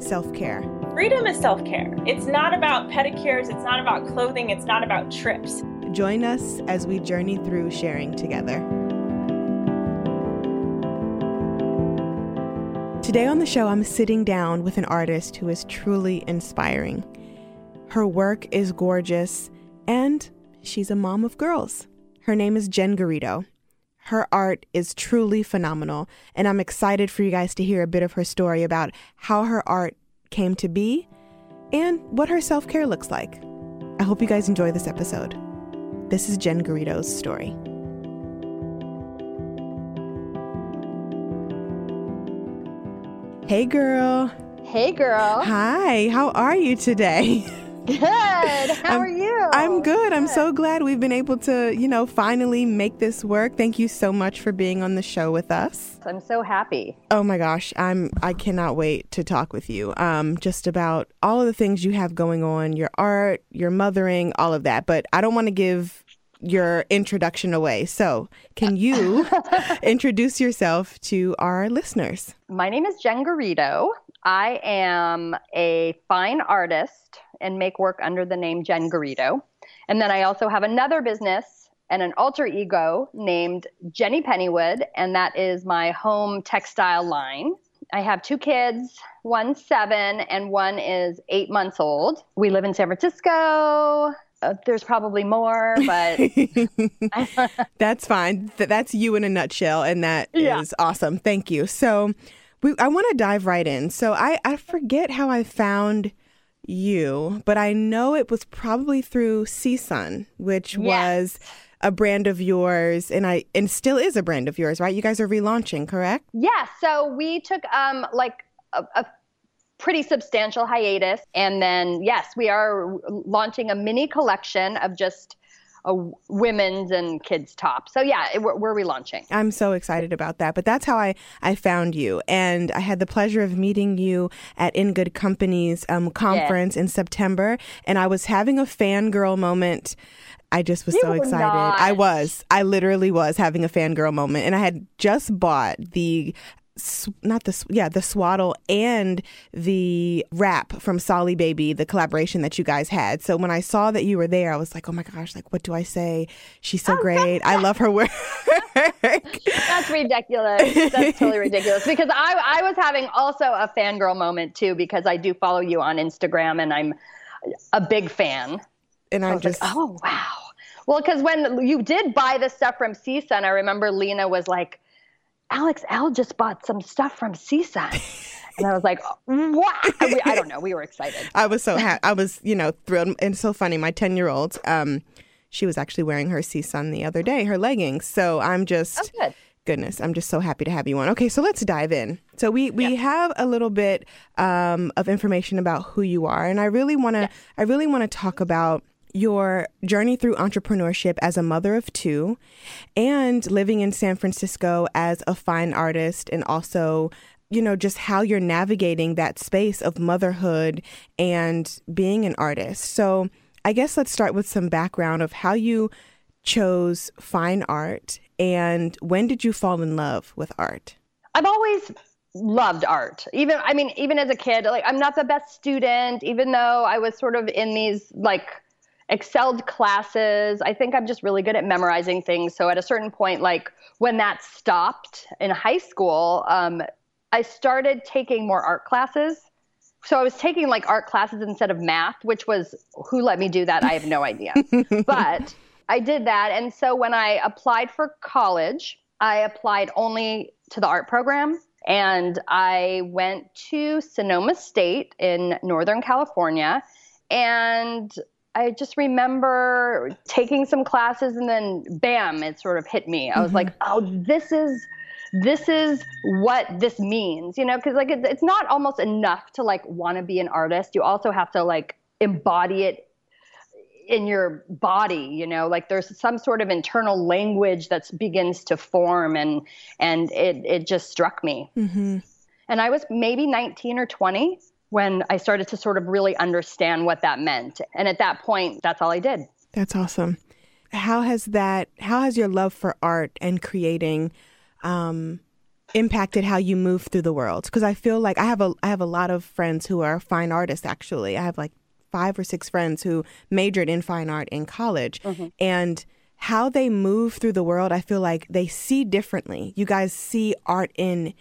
self care. Freedom is self care. It's not about pedicures, it's not about clothing, it's not about trips. Join us as we journey through sharing together. Today on the show, I'm sitting down with an artist who is truly inspiring. Her work is gorgeous, and she's a mom of girls. Her name is Jen Garrido. Her art is truly phenomenal, and I'm excited for you guys to hear a bit of her story about how her art came to be and what her self care looks like. I hope you guys enjoy this episode. This is Jen Garrido's story. Hey, girl. Hey girl. Hi, how are you today? Good. How I'm- are you? I'm good. I'm so glad we've been able to, you know, finally make this work. Thank you so much for being on the show with us. I'm so happy. Oh my gosh, I'm I cannot wait to talk with you. Um just about all of the things you have going on, your art, your mothering, all of that. But I don't want to give your introduction away. So, can you introduce yourself to our listeners? My name is Jen Garrido. I am a fine artist and make work under the name Jen Garrido. And then I also have another business and an alter ego named Jenny Pennywood, and that is my home textile line. I have two kids, one seven and one is eight months old. We live in San Francisco. Uh, there's probably more, but That's fine. Th- that's you in a nutshell, and that is Yeah. awesome. Thank you. So, we, I want to dive right in. So, I, I forget how I found you, but I know it was probably through CSUN, which Yes. was a brand of yours, and I and still is a brand of yours, right? You guys are relaunching, correct? Yeah, so we took um like a, a pretty substantial hiatus, and then yes, we are launching a mini collection of just uh, women's and kids tops. So yeah, it, we're, we're relaunching. I'm so excited about that. But that's how I, I found you. And I had the pleasure of meeting you at In Good Company's um, conference in September. And I was having a fangirl moment. I just was You so excited. not. I was. I literally was having a fangirl moment. And I had just bought the. Not the yeah the swaddle and the wrap from Solly Baby the collaboration that you guys had. So when I saw that you were there, I was like, oh my gosh, like what do I say? She's so oh, great. I love her work. That's ridiculous. That's totally ridiculous. Because I I was having also a fangirl moment too because I do follow you on Instagram and I'm a big fan. and I'm just like, oh wow. Well, because when you did buy the stuff from CSUN, I remember Lena was like, Alex Elle just bought some stuff from CSUN. and I was like, what? We, I don't know. We were excited. I was so happy. I was, you know, thrilled. And so funny. My 10 year old, um, she was actually wearing her CSUN the other day, her leggings. So I'm just, Oh, good. goodness, I'm just so happy to have you on. Okay, so let's dive in. So we we have a little bit um, of information about who you are, and I really want to I really want to talk about your journey through entrepreneurship as a mother of two and living in San Francisco as a fine artist and also you know just how you're navigating that space of motherhood and being an artist. So I guess let's start with some background of how you chose fine art and when did you fall in love with art? I've always loved art. Even I mean, even as a kid, like I'm not the best student, even though I was sort of in these like excelled classes. I think I'm just really good at memorizing things. So at a certain point, like when that stopped in high school, um, I started taking more art classes. So I was taking like art classes instead of math, which was who let me do that? I have no idea. but I did that. And so when I applied for college, I applied only to the art program. And I went to Sonoma State in Northern California. And I just remember taking some classes and then bam, it sort of hit me. I was like, oh, this is this is what this means, you know, because like it, it's not almost enough to like want to be an artist. You also have to like embody it in your body you know like there's some sort of internal language that begins to form and and it it just struck me mm-hmm. and i was maybe 19 or 20 when i started to sort of really understand what that meant. And at that point that's all i did. That's awesome. How has that how has your love for art and creating um impacted how you move through the world? Because i feel like i have a i have a lot of friends who are fine artists actually. I have like five or six friends who majored in fine art in college. Mm-hmm. and how they move through the world i feel like they see differently. You guys see art in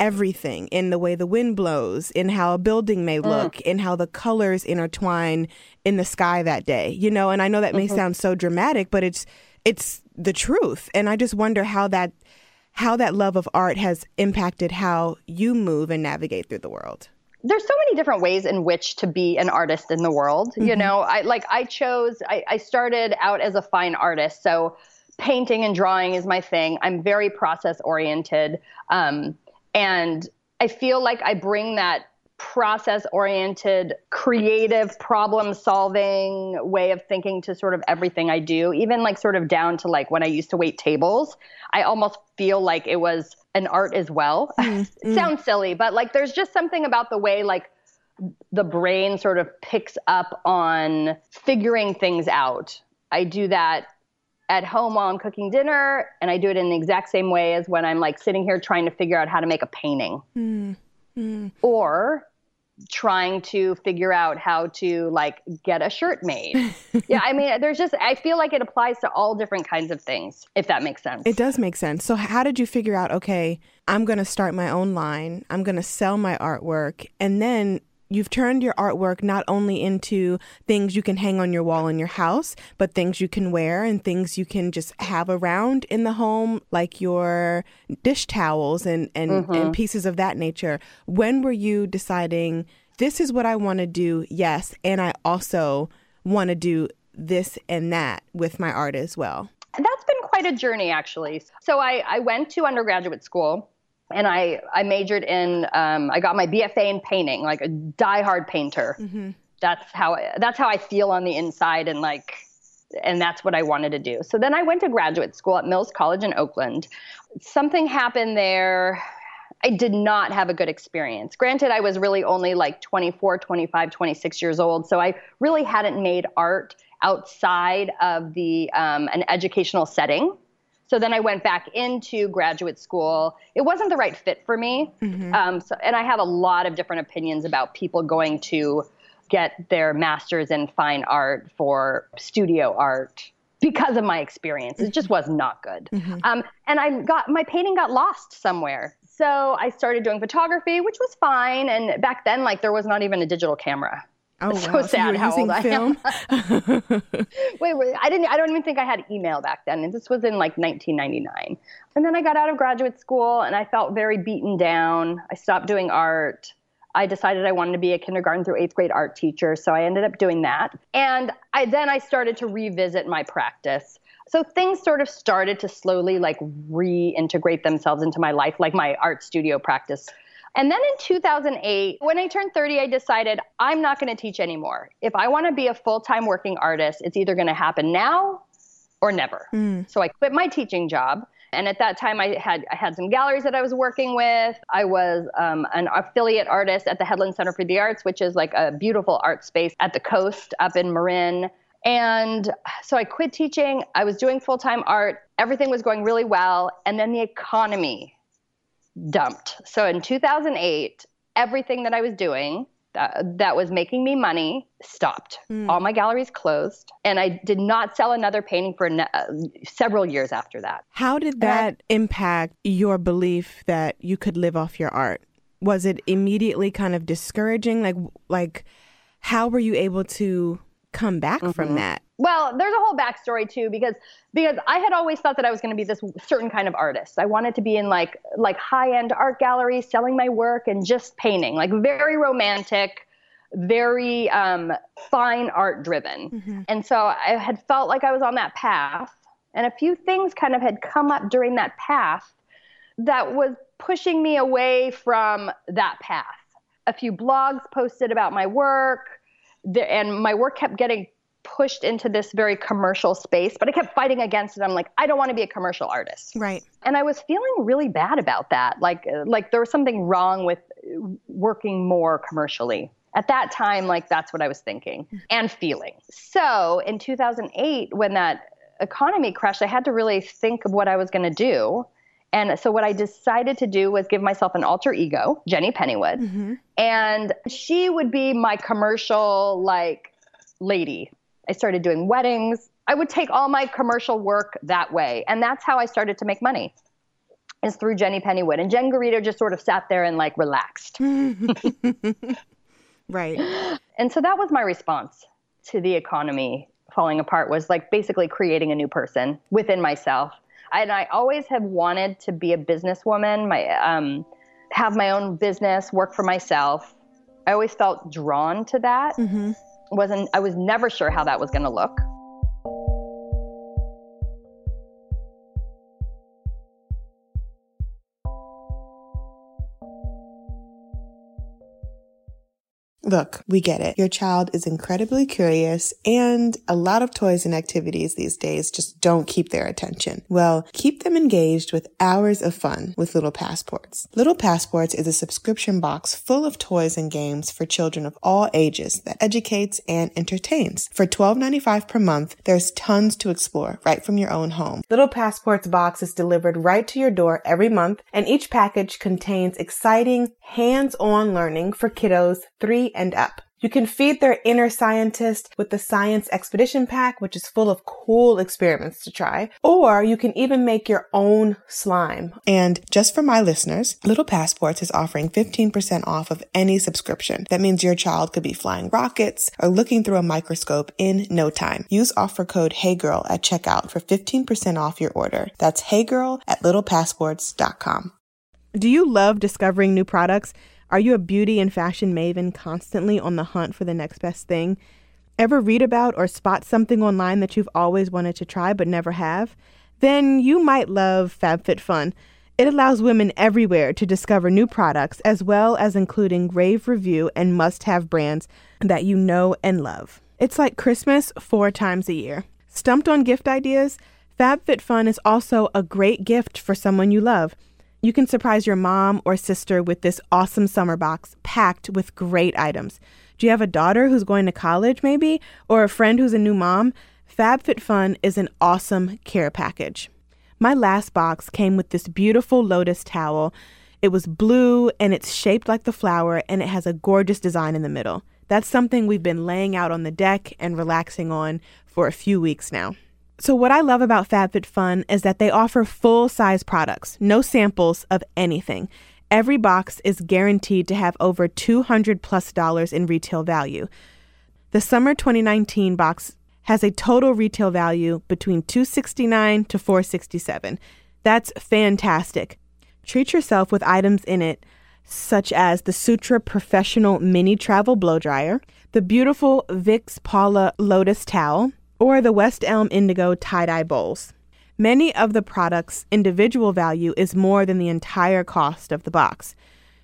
everything in the way the wind blows in how a building may mm. look mm. in how the colors intertwine in the sky that day you know and i know that may mm-hmm. sound so dramatic but it's it's the truth and i just wonder how that how that love of art has impacted how you move and navigate through the world there's so many different ways in which to be an artist in the world. Mm-hmm. You know, I like I chose I, I started out as a fine artist, so painting and drawing is my thing. I'm very process oriented, um, and I feel like I bring that process oriented, creative, problem solving way of thinking to sort of everything I do, even like sort of down to like when I used to wait tables. I almost feel like it was an art as well. Mm, mm. Sounds silly, but like there's just something about the way like the brain sort of picks up on figuring things out. I do that at home while I'm cooking dinner, and I do it in the exact same way as when I'm like sitting here trying to figure out how to make a painting. Mm, mm. Or trying to figure out how to like get a shirt made. yeah, I mean, there's just I feel like it applies to all different kinds of things, if that makes sense. It does make sense. So how did you figure out, okay, I'm going to start my own line. I'm going to sell my artwork and then you've turned your artwork not only into things you can hang on your wall in your house, but things you can wear and things you can just have around in the home, like your dish towels and, and, mm-hmm. and pieces of that nature. When were you deciding this is what I want to do? Yes. And I also want to do this and that with my art as well. That's been quite a journey, actually. So I, I went to undergraduate school and I I majored in um, I got my BFA in painting, like a diehard painter. Mm-hmm. That's how I, that's how I feel on the inside, and like, and that's what I wanted to do. So then I went to graduate school at Mills College in Oakland. Something happened there. I did not have a good experience. Granted, I was really only like 24, 25, 26 years old, so I really hadn't made art outside of the um, an educational setting. So then I went back into graduate school. It wasn't the right fit for me. Mm-hmm. Um, so, and I have a lot of different opinions about people going to get their master's in fine art for studio art because of my experience. It just was not good. Mm-hmm. Um, and I got my painting got lost somewhere. So I started doing photography, which was fine. And back then, like there was not even a digital camera. Oh, it's wow. so sad so how old film? I am. wait, wait, I didn't. I don't even think I had email back then, and this was in like 1999. And then I got out of graduate school, and I felt very beaten down. I stopped doing art. I decided I wanted to be a kindergarten through eighth grade art teacher, so I ended up doing that. And I then I started to revisit my practice. So things sort of started to slowly like reintegrate themselves into my life, like my art studio practice and then in 2008, when I turned 30, I decided I'm not going to teach anymore. If I want to be a full time working artist, it's either going to happen now or never. Mm. So I quit my teaching job. And at that time, I had I had some galleries that I was working with. I was um, an affiliate artist at the Headland Center for the Arts, which is like a beautiful art space at the coast up in Marin. And so I quit teaching. I was doing full time art. Everything was going really well. And then the economy dumped. So in 2008, everything that I was doing that, that was making me money stopped. Mm. All my galleries closed, and I did not sell another painting for ne- uh, several years after that. How did that and, impact your belief that you could live off your art? Was it immediately kind of discouraging? Like, like, how were you able to come back mm-hmm. from that? Well, there's a whole backstory too because because I had always thought that I was going to be this certain kind of artist. I wanted to be in like like high end art galleries, selling my work and just painting, like very romantic, very um, fine art driven. Mm-hmm. And so I had felt like I was on that path, and a few things kind of had come up during that path that was pushing me away from that path. A few blogs posted about my work, and my work kept getting pushed into this very commercial space, but I kept fighting against it. I'm like, I don't want to be a commercial artist. Right. And I was feeling really bad about that. Like uh, like there was something wrong with uh, working more commercially. At that time, like that's what I was thinking hmm. and feeling. So in 2008, when that economy crashed, I had to really think of what I was going to do. And so what I decided to do was give myself an alter ego, Jenny Pennywood, mm-hmm. and she would be my commercial like lady. I started doing weddings. I would take all my commercial work that way, and that's how I started to make money. Is through Jenny Pennywood, and Jen Garrido just sort of sat there and like relaxed. right. And so that was my response to the economy falling apart was like basically creating a new person within myself. And I always have wanted to be a businesswoman, my um, have my own business, work for myself. I always felt drawn to that. Mm-hmm. Wasn't I was never sure how that was going to look. Look, we get it. Your child is incredibly curious and a lot of toys and activities these days just don't keep their attention. Well, keep them engaged with hours of fun with Little Passports. Little Passports is a subscription box full of toys and games for children of all ages that educates and entertains. For $12.95 per month, there's tons to explore right from your own home. Little Passports box is delivered right to your door every month and each package contains exciting hands-on learning for kiddos 3 and up. You can feed their inner scientist with the Science Expedition Pack, which is full of cool experiments to try. Or you can even make your own slime. And just for my listeners, Little Passports is offering 15% off of any subscription. That means your child could be flying rockets or looking through a microscope in no time. Use offer code HeyGirl at checkout for 15% off your order. That's HeyGirl at littlepassports.com. Do you love discovering new products? Are you a beauty and fashion maven constantly on the hunt for the next best thing? Ever read about or spot something online that you've always wanted to try but never have? Then you might love FabFitFun. It allows women everywhere to discover new products as well as including rave review and must have brands that you know and love. It's like Christmas four times a year. Stumped on gift ideas? FabFitFun is also a great gift for someone you love. You can surprise your mom or sister with this awesome summer box packed with great items. Do you have a daughter who's going to college, maybe? Or a friend who's a new mom? FabFitFun is an awesome care package. My last box came with this beautiful lotus towel. It was blue and it's shaped like the flower and it has a gorgeous design in the middle. That's something we've been laying out on the deck and relaxing on for a few weeks now. So, what I love about FabFitFun is that they offer full size products, no samples of anything. Every box is guaranteed to have over 200 plus dollars in retail value. The summer 2019 box has a total retail value between 269 to 467. That's fantastic. Treat yourself with items in it such as the Sutra Professional Mini Travel Blow Dryer, the beautiful Vicks Paula Lotus Towel, or the West Elm Indigo tie dye bowls. Many of the products' individual value is more than the entire cost of the box.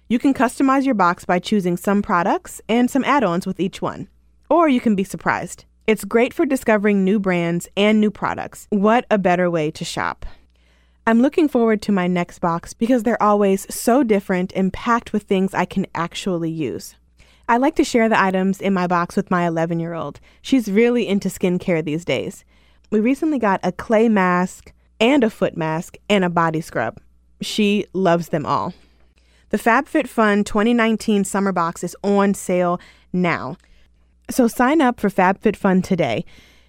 You can customize your box by choosing some products and some add ons with each one. Or you can be surprised. It's great for discovering new brands and new products. What a better way to shop! I'm looking forward to my next box because they're always so different and packed with things I can actually use. I like to share the items in my box with my 11 year old. She's really into skincare these days. We recently got a clay mask and a foot mask and a body scrub. She loves them all. The FabFitFun 2019 summer box is on sale now. So sign up for FabFitFun today.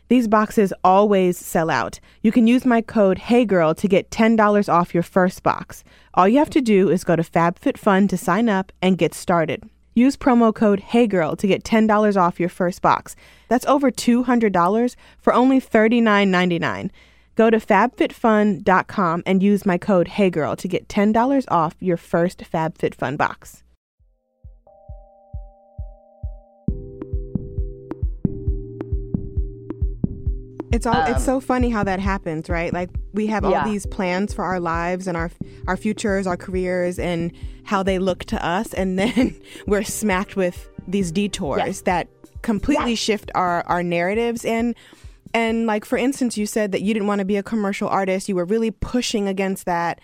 These boxes always sell out. You can use my code HeyGirl to get $10 off your first box. All you have to do is go to FabFitFun to sign up and get started. Use promo code HeyGirl to get $10 off your first box. That's over $200 for only $39.99. Go to fabfitfun.com and use my code HeyGirl to get $10 off your first FabFitFun box. It's all it's um, so funny how that happens, right? Like we have all Yeah. these plans for our lives and our our futures, our careers and how they look to us and then we're smacked with these detours Yes. that completely shift our our narratives and and like for instance you said that you didn't want to be a commercial artist, you were really pushing against that.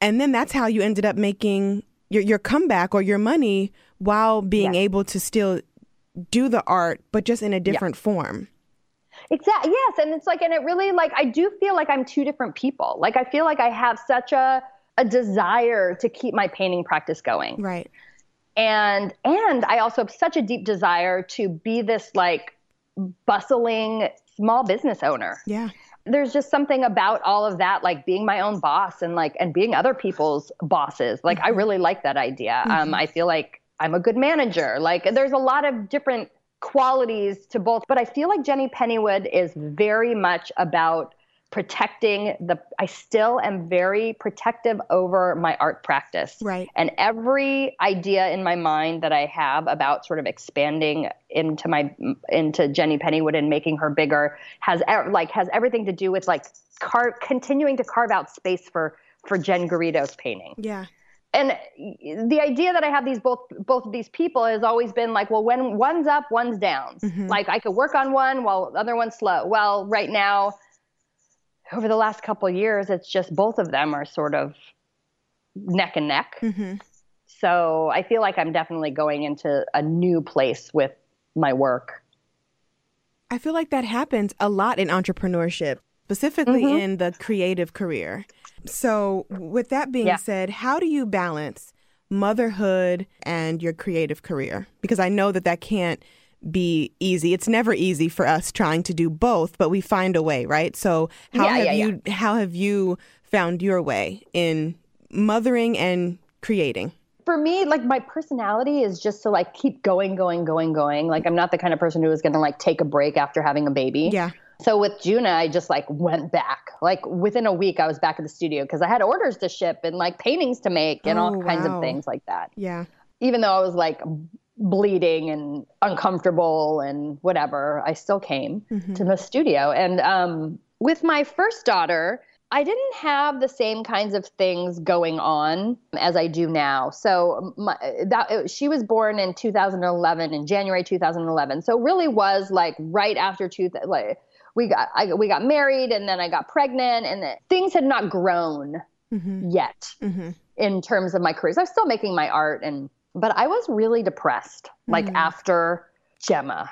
And then that's how you ended up making your your comeback or your money while being Yes. able to still do the art but just in a different form. Exactly. Yes, and it's like, and it really like I do feel like I'm two different people. Like I feel like I have such a a desire to keep my painting practice going, Right. and and I also have such a deep desire to be this like bustling small business owner. Yeah. There's just something about all of that, like being my own boss and like and being other people's bosses. Like I really like that idea. Um, I feel like I'm a good manager. Like there's a lot of different qualities to both, but I feel like Jenny Pennywood is very much about protecting the I still am very protective over my art practice. Right. And every idea in my mind that I have about sort of expanding into my into Jenny Pennywood and making her bigger has like has everything to do with like car continuing to carve out space for for Jen Garrido's painting Yeah. And the idea that I have these both both of these people has always been like, well, when one's up, one's down. Like I could work on one while the other one's slow. Well, right now, over the last couple of years, it's just both of them are sort of neck and neck. hmm So I feel like I'm definitely going into a new place with my work. I feel like that happens a lot in entrepreneurship, specifically mm-hmm. in the creative career. So, with that being Yeah. said, how do you balance motherhood and your creative career? Because I know that that can't be easy. It's never easy for us trying to do both, but we find a way, right? So, how Yeah, have yeah, you how have you found your way in mothering and creating? for me, like my personality is just to like keep going, going, going, going. Like I'm not the kind of person who is going to like take a break after having a baby. Yeah. So with Juna, I just like went back. Like within a week, I was back at the studio because I had orders to ship and like paintings to make and all Oh, kinds wow. of things like that. Yeah. Even though I was like bleeding and uncomfortable and whatever, I still came to the studio. And um, with my first daughter, I didn't have the same kinds of things going on as I do now. So my, that she was born in 2011 in January 2011. So it really was like right after two like we got I, we got married and then I got pregnant and the, things had not grown mm-hmm. yet hmm in terms of my career. So I was still making my art and but I was really depressed like mm-hmm. after Gemma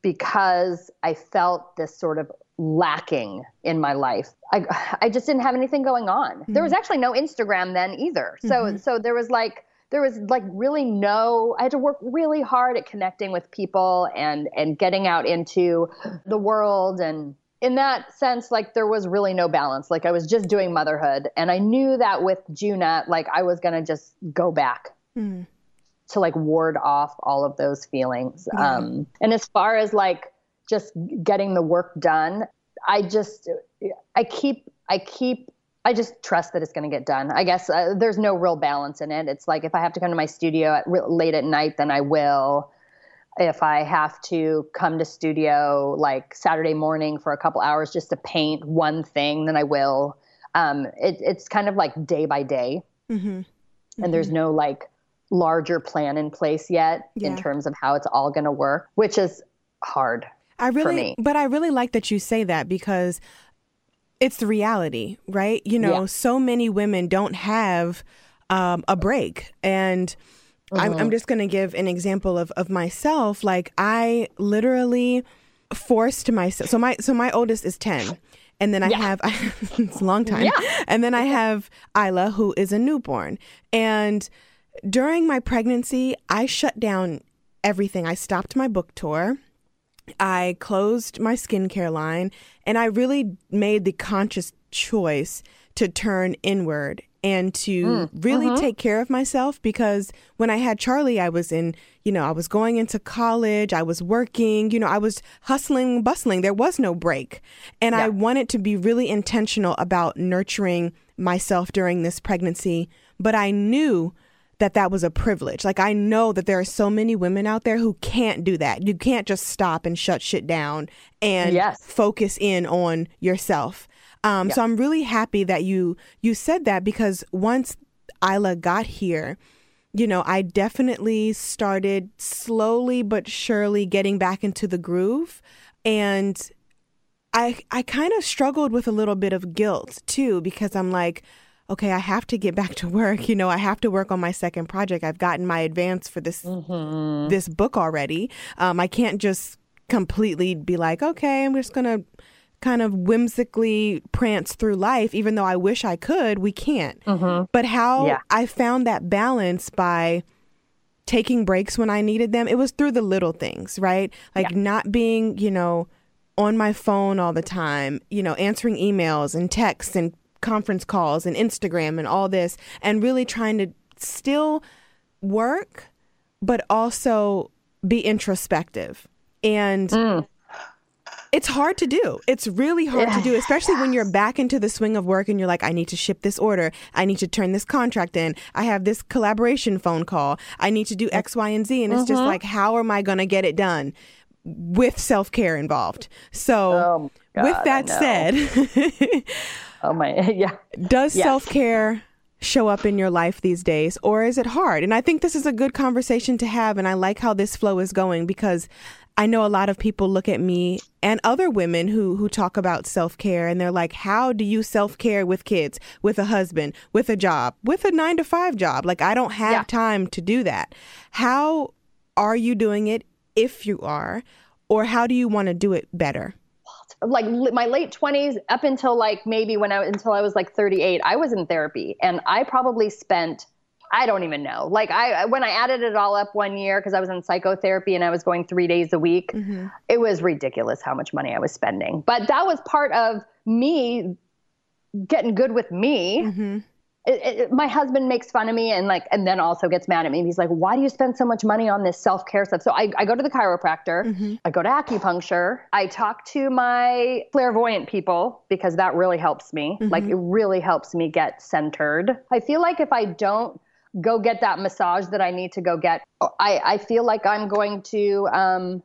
because I felt this sort of lacking in my life. I I just didn't have anything going on. There was mm-hmm. actually no Instagram then either. So so there was like there was like really no I had to work really hard at connecting with people and and getting out into the world. And in that sense like there was really no balance. Like i was just doing motherhood and i knew that with juna like i was going to just go back Mm. to like ward off all of those feelings. Um and as far as like just getting the work done i just i keep i keep i just trust that it's going to get done i guess uh, there's no real balance in it it's like if i have to come to my studio at, re- late at night then i will if I have to come to studio like Saturday morning for a couple hours just to paint one thing, then I will. Um, it, it's kind of like day by day, hmm and there's no like larger plan in place yet Yeah. in terms of how it's all going to work, which is hard. I really, me. but I really like that you say that because it's the reality, right? You know, Yeah. so many women don't have um, a break. And I'm, Mm-hmm. I'm just going to give an example of, of myself. Like, I literally forced myself. So, my, so my oldest is 10. And then I Yeah. have, it's a long time. Yeah. And then I have Isla, who is a newborn. And during my pregnancy, I shut down everything. I stopped my book tour. I closed my skincare line and I really made the conscious choice to turn inward and to hmm, really uh-huh. take care of myself because when I had Charlie, I was in, you know, I was going into college, I was working, you know, I was hustling, bustling. There was no break. And I wanted to be really intentional about nurturing myself during this pregnancy. But I knew that that was a privilege. Like I know that there are so many women out there who can't do that. You can't just stop and shut shit down and Yes. focus in on yourself. Um, So I'm really happy that you you said that because once Isla got here, you know, I definitely started slowly but surely getting back into the groove, and I I kind of struggled with a little bit of guilt too because I'm like, okay, I have to get back to work. You know, I have to work on my second project. I've gotten my advance for this this book already. Um, I can't just completely be like, okay, I'm just gonna kind of whimsically prance through life, even though I wish I could. We can't. But how Yeah. I found that balance by taking breaks when I needed them. It was through the little things, right? Like not being, you know, on my phone all the time, you know, answering emails and texts and conference calls and Instagram and all this, and really trying to still work, but also be introspective. And it's hard to do. It's really hard to do, especially when you're back into the swing of work and you're like, I need to ship this order. I need to turn this contract in. I have this collaboration phone call. I need to do X, Y, and Z. And it's just like, how am I going to get it done with self care involved? So, Oh, my with that said, Oh my, yeah. does Yes. self care show up in your life these days or is it hard? And I think this is a good conversation to have. And I like how this flow is going because I know a lot of people look at me and other women who, who talk about self care and they're like, how do you self care with kids, with a husband, with a job, with a nine to five job? Like, I don't have Yeah. time to do that. How are you doing it if you are? Or how do you want to do it better? Like my late 20s up until like maybe when I until I was like 38 I was in therapy. And I probably spent I don't even know. Like I when I added it all up one year because I was in psychotherapy and I was going 3 days a week mm-hmm. it was ridiculous how much money I was spending. But that was part of me getting good with me mm-hmm. It, it, my husband makes fun of me and like and then also gets mad at me. He's like why do you spend so much money on this self-care stuff? So i, I go to the chiropractor. Mm-hmm. I go to acupuncture. I talk to my clairvoyant people because that really helps me. Mm-hmm. Like it really helps me get centered. I feel like if i don't go get that massage that i need to go get oh, i, I feel like i'm going to um,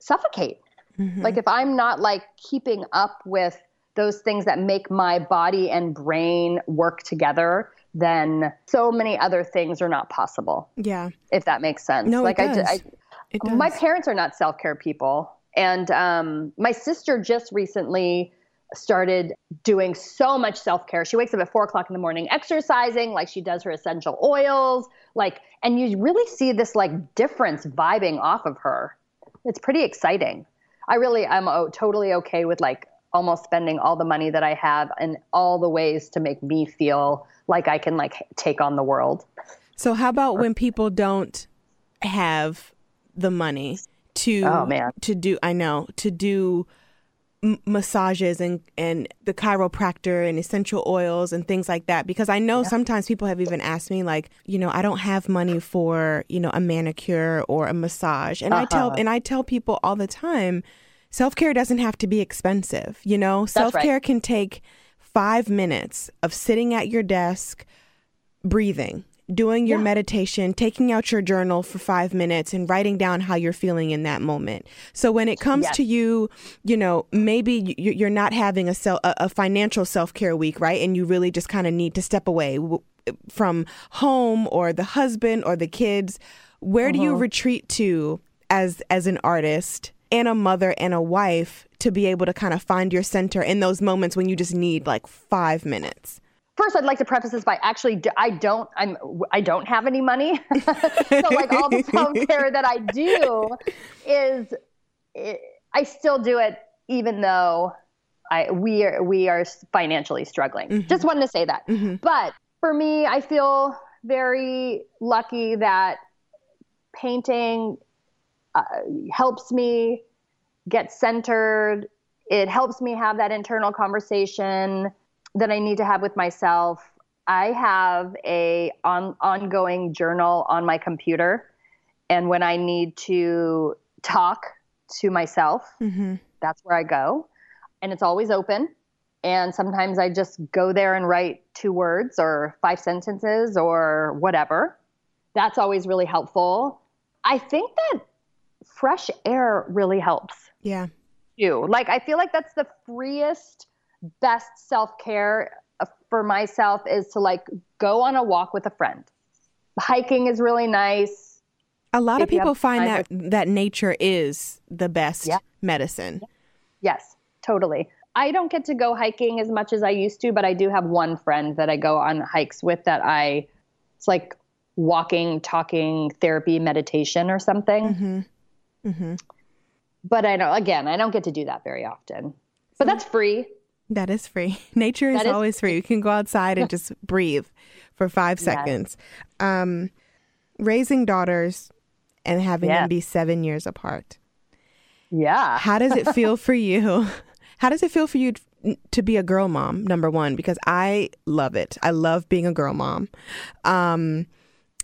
suffocate. Mm-hmm. Like if i'm not like keeping up with those things that make my body and brain work together then so many other things are not possible. Yeah. if that makes sense. No, it like I, does. I It my parents are not self-care people. And um, my sister just recently started doing so much self-care. She wakes up at four o'clock in the morning exercising like she does her essential oils like and you really see this like difference vibing off of her. It's pretty exciting. I really i'm oh, totally okay with like almost spending all the money that i have in all the ways to make me feel like i can like take on the world So how about when people don't have the money to Oh, man. to do I know to do m- massages and and the chiropractor and essential oils and things like that because I know sometimes people have even asked me like you know I don't have money for you know a manicure or a massage and I tell Uh-huh. and I tell people all the time self-care doesn't have to be expensive you know self-care can take 5 minutes of sitting at your desk breathing, doing your meditation, taking out your journal for five minutes and writing down how you're feeling in that moment. So when it comes Yes. to you, you know, maybe you- you're not having a, self, a, financial self care week, right? And you really just kind of need to step away from home or the husband or the kids. Where do you uh-huh. retreat to as as an artist? And a mother and a wife to be able to kind of find your center in those moments when you just need like five minutes. First, I'd like to preface this by actually, I don't, I'm, I don't have any money. so, like, all the self care that I do is, i I still do it, even though I we are we are financially struggling. Mm-hmm. Just wanted to say that. Mm-hmm. But for me, I feel very lucky that painting uh, helps me get centered. It helps me have that internal conversation that I need to have with myself. I have a on, ongoing journal on my computer, and when I need to talk to myself, Mm-hmm. that's where I go, and it's always open. And sometimes I just go there and write two words or five sentences or whatever. That's always really helpful. I think that fresh air really helps Yeah. You Like, I feel like that's the freest, best self care for myself is to like go on a walk with a friend. Hiking is really nice. A lot of If you people find that that nature is the best Yeah. medicine. Yes, totally. I don't get to go hiking as much as I used to, but I do have one friend that I go on hikes with that I, it's like walking, talking, therapy, meditation or something. Mm-hmm. But I don't, again, I don't get to do that very often. But that's free. That is free. Nature is, is always free. You can go outside and just breathe for five Yes. seconds. Um, raising daughters and having Yeah. them be seven years apart. Yeah. How does it feel for you? How does it feel for you to be a girl mom? Number one, because I love it. I love being a girl mom. Um,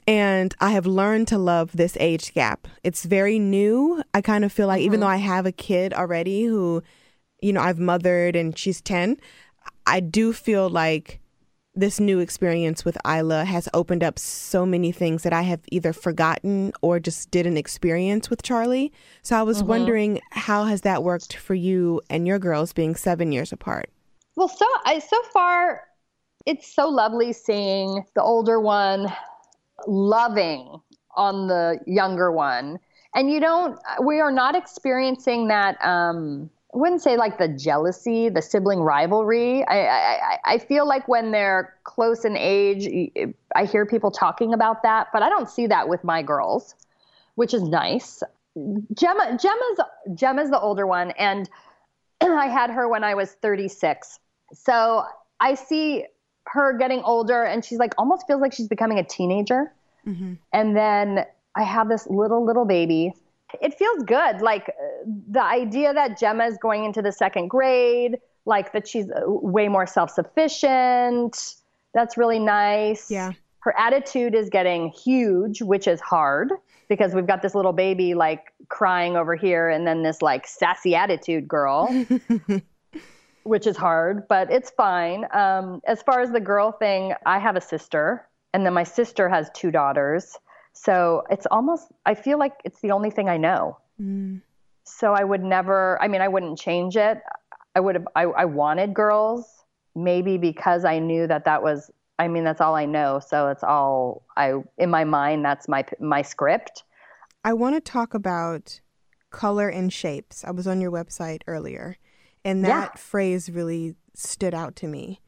and I have learned to love this age gap. It's very new. I kind of feel like, even mm-hmm. though I have a kid already who, you know, I've mothered and she's 10, I do feel like this new experience with Isla has opened up so many things that I have either forgotten or just didn't experience with Charlie. So I was mm-hmm. wondering how has that worked for you and your girls being 7 years apart? Well, so I so far, it's so lovely seeing the older one loving on the younger one, and you don't. We are not experiencing that. Um, I wouldn't say like the jealousy, the sibling rivalry. I, I, I- feel like when they're close in age, I hear people talking about that, but I don't see that with my girls, which is nice. Gemma, Gemma's Gemma's the older one, and I had her when I was 36. So I see her getting older, and she's like almost feels like she's becoming a teenager. And then I have this little little baby. It feels good, like the idea that Gemma is going into the second grade, like that she's uh, way more self sufficient. That's really nice. Yeah. Her attitude is getting huge, which is hard because we've got this little baby like crying over here and then this like sassy attitude girl, which is hard, but it's fine. Um, as far as the girl thing, I have a sister and then my sister has two daughters. So it's almost, I feel like it's the only thing I know. So I would never, I mean, I wouldn't change it. I would have, I, I wanted girls, maybe because I knew that that was, I mean, that's all I know. So it's all I, in my mind, that's my, my script. I want to talk about color and shapes. I was on your website earlier, and that Yeah. phrase really stood out to me.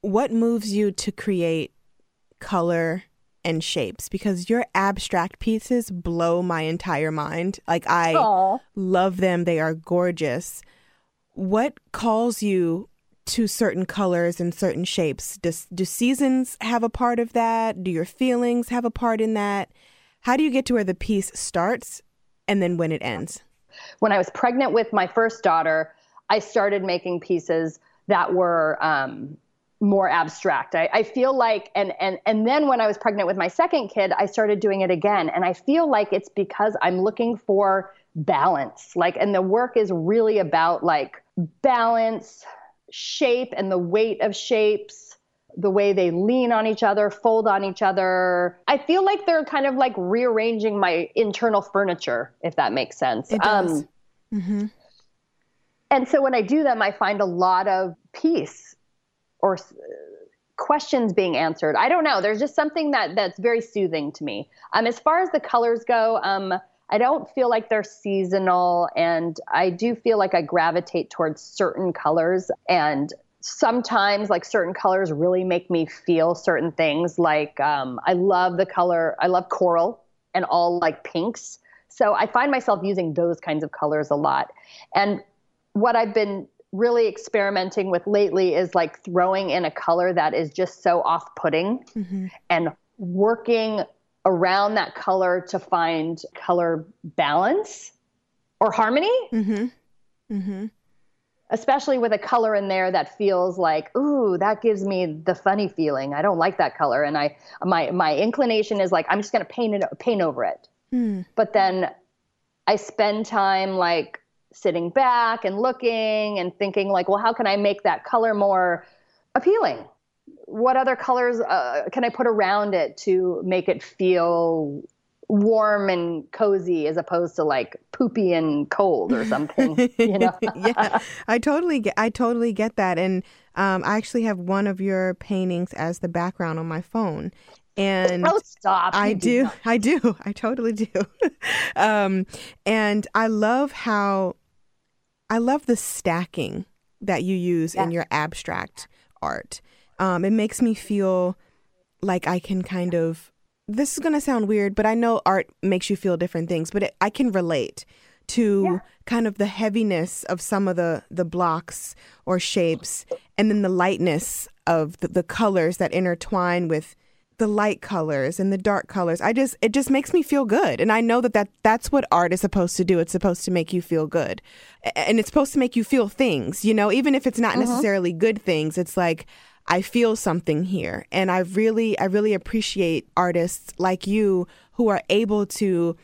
What moves you to create color and shapes? Because your abstract pieces blow my entire mind. Like, I Aw. love them, they are gorgeous. What calls you to certain colors and certain shapes? Does, do seasons have a part of that? Do your feelings have a part in that? How do you get to where the piece starts and then when it ends? when I was pregnant with my first daughter, I started making pieces that were um, more abstract. I, I feel like, and and and then when I was pregnant with my second kid, I started doing it again, and I feel like it's because I'm looking for balance. Like, and the work is really about like balance, shape, and the weight of shapes. The way they lean on each other, fold on each other. I feel like they're kind of like rearranging my internal furniture, if that makes sense. It does. Um, hmm and so when I do them, I find a lot of peace or questions being answered. I don't know. There's just something that that's very soothing to me. Um, as far as the colors go, um, I don't feel like they're seasonal, and I do feel like I gravitate towards certain colors. And sometimes, like certain colors, really make me feel certain things. Like um, I love the color. I love coral and all like pinks. So I find myself using those kinds of colors a lot. And what I've been really experimenting with lately is like throwing in a color that is just so off putting and working around that color to find color balance or harmony, hmm hmm especially with a color in there that feels like, ooh, that gives me the funny feeling. I don't like that color. And I, my, my inclination is like, I'm just going to paint it, paint over it. Hmm. but then I spend time like sitting back and looking and thinking like, well, how can I make that color more appealing? What other colors uh, can I put around it to make it feel warm and cozy as opposed to like poopy and cold or something you know? Yeah i totally get i totally get that. And um, i actually have one of your paintings as the background on my phone. And oh stop. I do, do i do i totally do. Um, and i love how i love the stacking that you use yeah. in your abstract art um, it makes me feel like i can kind of this is going to sound weird, but I know art makes you feel different things, but it, I can relate to yeah. kind of the heaviness of some of the the blocks or shapes and then the lightness of the, the colors that intertwine with the light colors and the dark colors. I just it just makes me feel good. And I know that, that that's what art is supposed to do. It's supposed to make you feel good. And it's supposed to make you feel things, you know, even if it's not mm-hmm. necessarily good things. It's like I feel something here. And I really, I really appreciate artists like you who are able to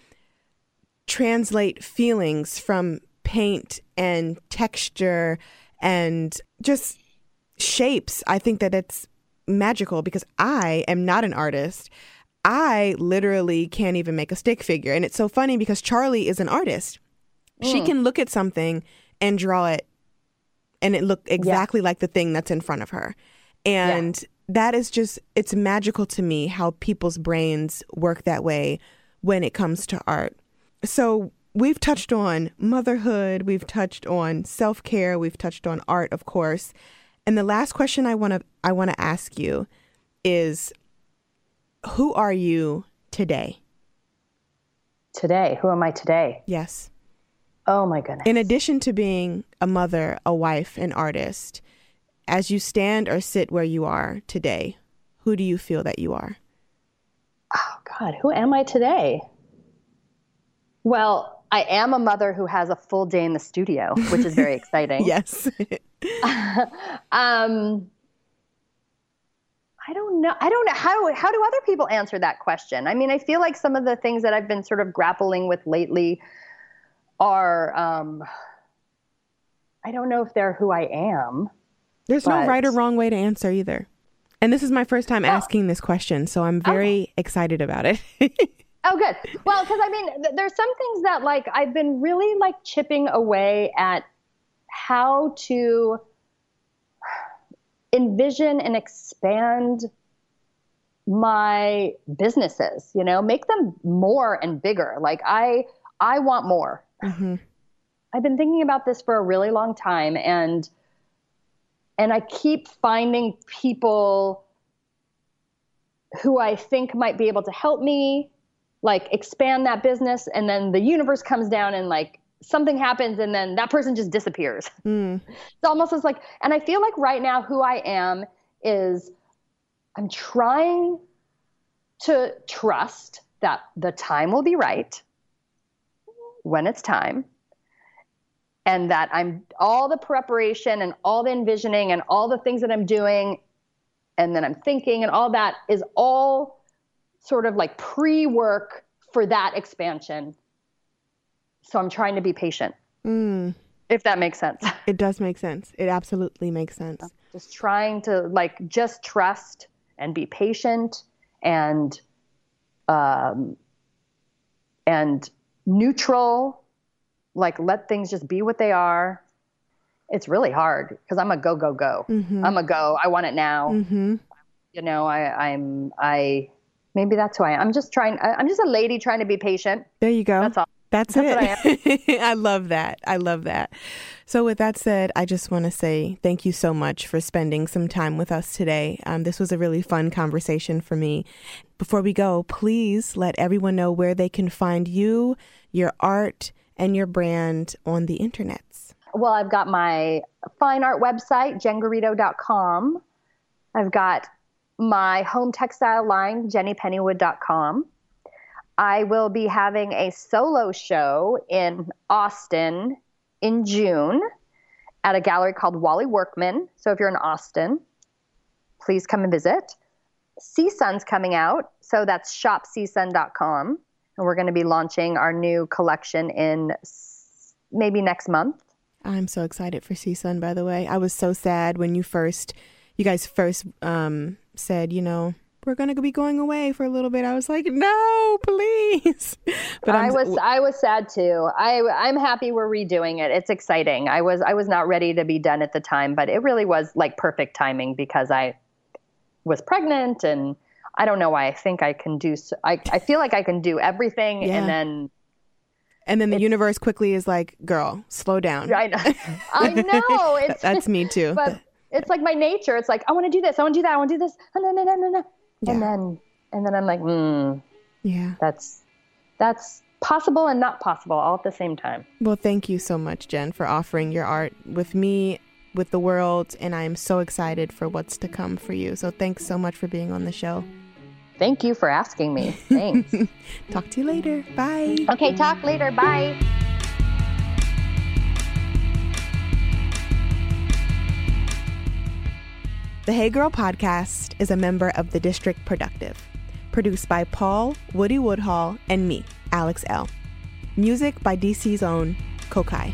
translate feelings from paint and texture and just shapes. I think that it's magical because I am not an artist. I literally can't even make a stick figure. And it's so funny because Charlie is an artist. Mm. She can look at something and draw it and it look exactly yeah. like the thing that's in front of her. And yeah. that is just, it's magical to me how people's brains work that way when it comes to art. So we've touched on motherhood, we've touched on self care, we've touched on art, of course. And the last question I want to I want to ask you is who are you today? Today, who am I today? Yes. Oh my goodness. In addition to being a mother, a wife, an artist, as you stand or sit where you are today, who do you feel that you are? Oh, God, who am I today? Well, I am a mother who has a full day in the studio, which is very exciting. yes. um, I don't know. I don't know how how do other people answer that question? I mean, I feel like some of the things that I've been sort of grappling with lately are um, I don't know if they're who I am. There's but, no right or wrong way to answer either. And this is my first time well, asking this question, so I'm very excited about it. oh, good. Well, because I mean, th- there's some things that like I've been really like chipping away at how to envision and expand my businesses you know make them more and bigger like i i want more mm-hmm. i've been thinking about this for a really long time and and I keep finding people who I think might be able to help me like expand that business and then the universe comes down and like something happens and then that person just disappears. Mm. It's almost as like and I feel like right now who I am is I'm trying to trust that the time will be right when it's time and that I'm all the preparation and all the envisioning and all the things that I'm doing and then I'm thinking and all that is all sort of like pre work for that expansion. So I'm trying to be patient. Mm. If that makes sense. It does make sense. It absolutely makes sense. Just trying to like just trust and be patient and um and neutral like let things just be what they are it's really hard because i'm a go go go mm-hmm. i'm a go i want it now mm-hmm. you know i i'm i maybe that's why i am just trying i'm just a lady trying to be patient there you go that's all that's, that's it. I, I, love that. I love that. So, with that said, I just want to say thank you so much for spending some time with us today. Um, this was a really fun conversation for me. Before we go, please let everyone know where they can find you, your art, and your brand on the internets? Well, I've got my fine art website, jengarrido.com. I've got my home textile line, jennypennywood.com. I will be having a solo show in Austin in June at a gallery called Wally Workman. So if you're in Austin, please come and visit. CSUN's coming out, so that's shopcsun.com and we're going to be launching our new collection in maybe next month. I'm so excited for CSUN, by the way. I was so sad when you first, you guys first um, said, you know, we're going to be going away for a little bit. I was like, no, please. But I'm, i was, I was sad too. I, I'm happy we're redoing it. It's exciting. I was, I was not ready to be done at the time, but it really was like perfect timing because I was pregnant and I don't know why I think I can do. So, I, I feel like I can do everything yeah. and then and then the universe quickly is like, "Girl, slow down." I know. I know. It's, That's me too. But it's like my nature. It's like I want to do this. I want to do that. I want to do this. And then, and then, and then, yeah. and then, and then I'm like, hmm. Yeah. That's that's possible and not possible all at the same time. Well, thank you so much, Jen, for offering your art with me, with the world, and I am so excited for what's to come for you. So thanks so much for being on the show. Thank you for asking me. Thanks. talk to you later. Bye. Okay, talk later. Bye. The Hey Girl podcast is a member of the District Productive, produced by Paul, Woody Woodhall, and me, Alex Elle Music by DC's own Kokayi.